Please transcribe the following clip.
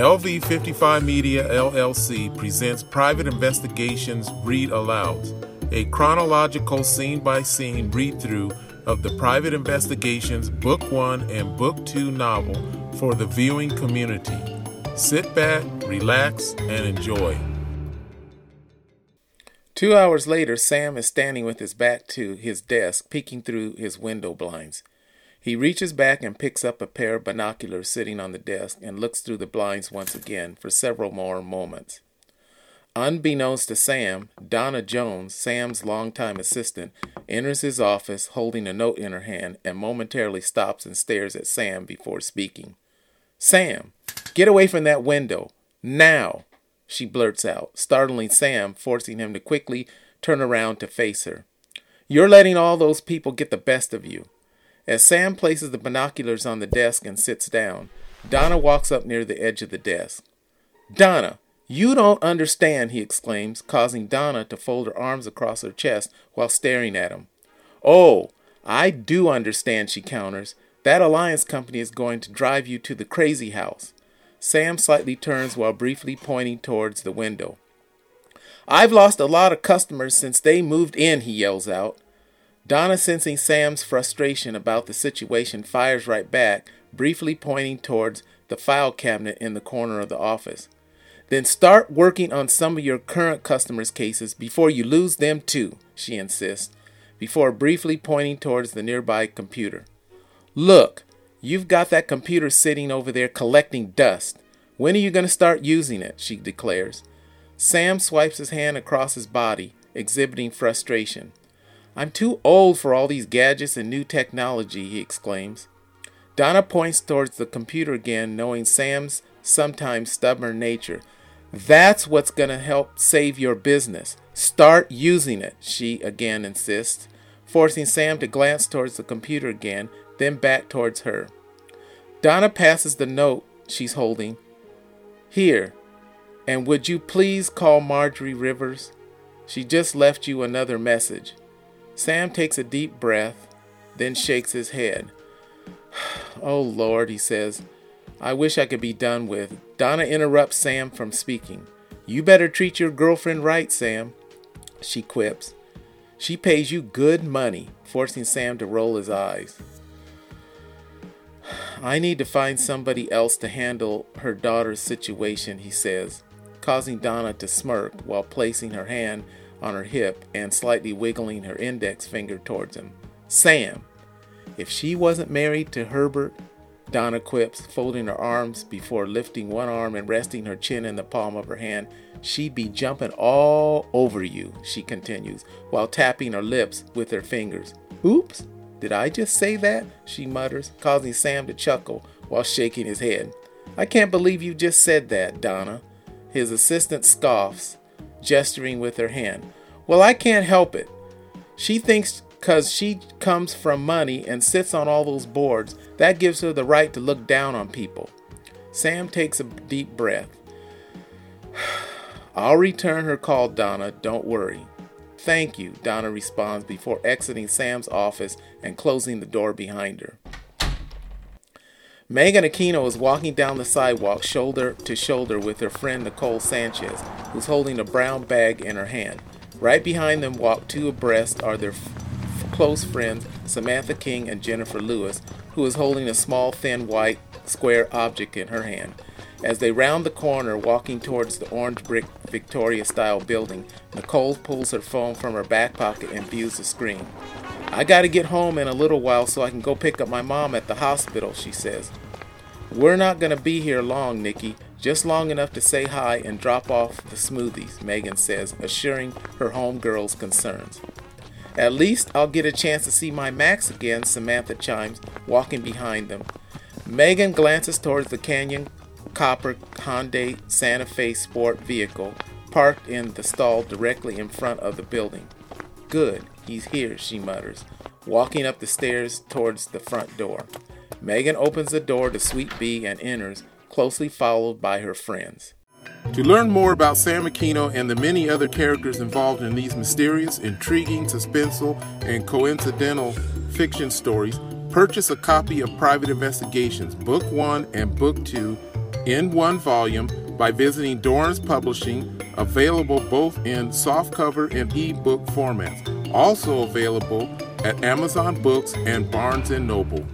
LV 55 Media LLC presents Private Investigations Read Aloud, a chronological scene by scene read through of the Private Investigations Book 1 and Book 2 novel for the viewing community. Sit back, relax, and enjoy. Two hours later, Sam is standing with his back to his desk, peeking through his window blinds. He reaches back and picks up a pair of binoculars sitting on the desk and looks through the blinds once again for several more moments. Unbeknownst to Sam, Donna Jones, Sam's longtime assistant, enters his office holding a note in her hand and momentarily stops and stares at Sam before speaking. Sam, get away from that window. Now, she blurts out, startling Sam, forcing him to quickly turn around to face her. You're letting all those people get the best of you. As Sam places the binoculars on the desk and sits down, Donna walks up near the edge of the desk. Donna, you don't understand, he exclaims, causing Donna to fold her arms across her chest while staring at him. Oh, I do understand, she counters. That alliance company is going to drive you to the crazy house. Sam slightly turns while briefly pointing towards the window. I've lost a lot of customers since they moved in, he yells out. Donna, sensing Sam's frustration about the situation, fires right back, briefly pointing towards the file cabinet in the corner of the office. Then start working on some of your current customers' cases before you lose them too, she insists, before briefly pointing towards the nearby computer. Look, you've got that computer sitting over there collecting dust. When are you going to start using it? she declares. Sam swipes his hand across his body, exhibiting frustration. I'm too old for all these gadgets and new technology, he exclaims. Donna points towards the computer again, knowing Sam's sometimes stubborn nature. That's what's going to help save your business. Start using it, she again insists, forcing Sam to glance towards the computer again, then back towards her. Donna passes the note she's holding. Here, and would you please call Marjorie Rivers? She just left you another message. Sam takes a deep breath, then shakes his head. Oh Lord, he says, I wish I could be done with. Donna interrupts Sam from speaking. You better treat your girlfriend right, Sam, she quips. She pays you good money, forcing Sam to roll his eyes. I need to find somebody else to handle her daughter's situation, he says, causing Donna to smirk while placing her hand on her hip and slightly wiggling her index finger towards him. Sam! If she wasn't married to Herbert, Donna quips, folding her arms before lifting one arm and resting her chin in the palm of her hand, she'd be jumping all over you, she continues, while tapping her lips with her fingers. Oops, did I just say that? she mutters, causing Sam to chuckle while shaking his head. I can't believe you just said that, Donna. His assistant scoffs, gesturing with her hand. Well, I can't help it. She thinks because she comes from money and sits on all those boards, that gives her the right to look down on people. Sam takes a deep breath. I'll return her call, Donna. Don't worry. Thank you, Donna responds before exiting Sam's office and closing the door behind her. Megan Aquino is walking down the sidewalk shoulder to shoulder with her friend Nicole Sanchez, who's holding a brown bag in her hand. Right behind them walk two abreast are their f- close friends Samantha King and Jennifer Lewis, who is holding a small, thin, white, square object in her hand. As they round the corner, walking towards the orange brick Victoria style building, Nicole pulls her phone from her back pocket and views the screen. I gotta get home in a little while so I can go pick up my mom at the hospital, she says. We're not gonna be here long, Nikki. Just long enough to say hi and drop off the smoothies, Megan says, assuring her homegirl's concerns. At least I'll get a chance to see my Max again, Samantha chimes, walking behind them. Megan glances towards the Canyon Copper Hyundai Santa Fe sport vehicle parked in the stall directly in front of the building. Good, he's here, she mutters, walking up the stairs towards the front door. Megan opens the door to Suite B and enters, closely followed by her friends. To learn more about Sam Aquino and the many other characters involved in these mysterious, intriguing, suspenseful, and coincidental fiction stories, purchase a copy of Private Investigations, Book 1 and Book 2 in one volume by visiting Dorrance Publishing, available both in softcover and ebook formats. Also available at Amazon Books and Barnes & Noble.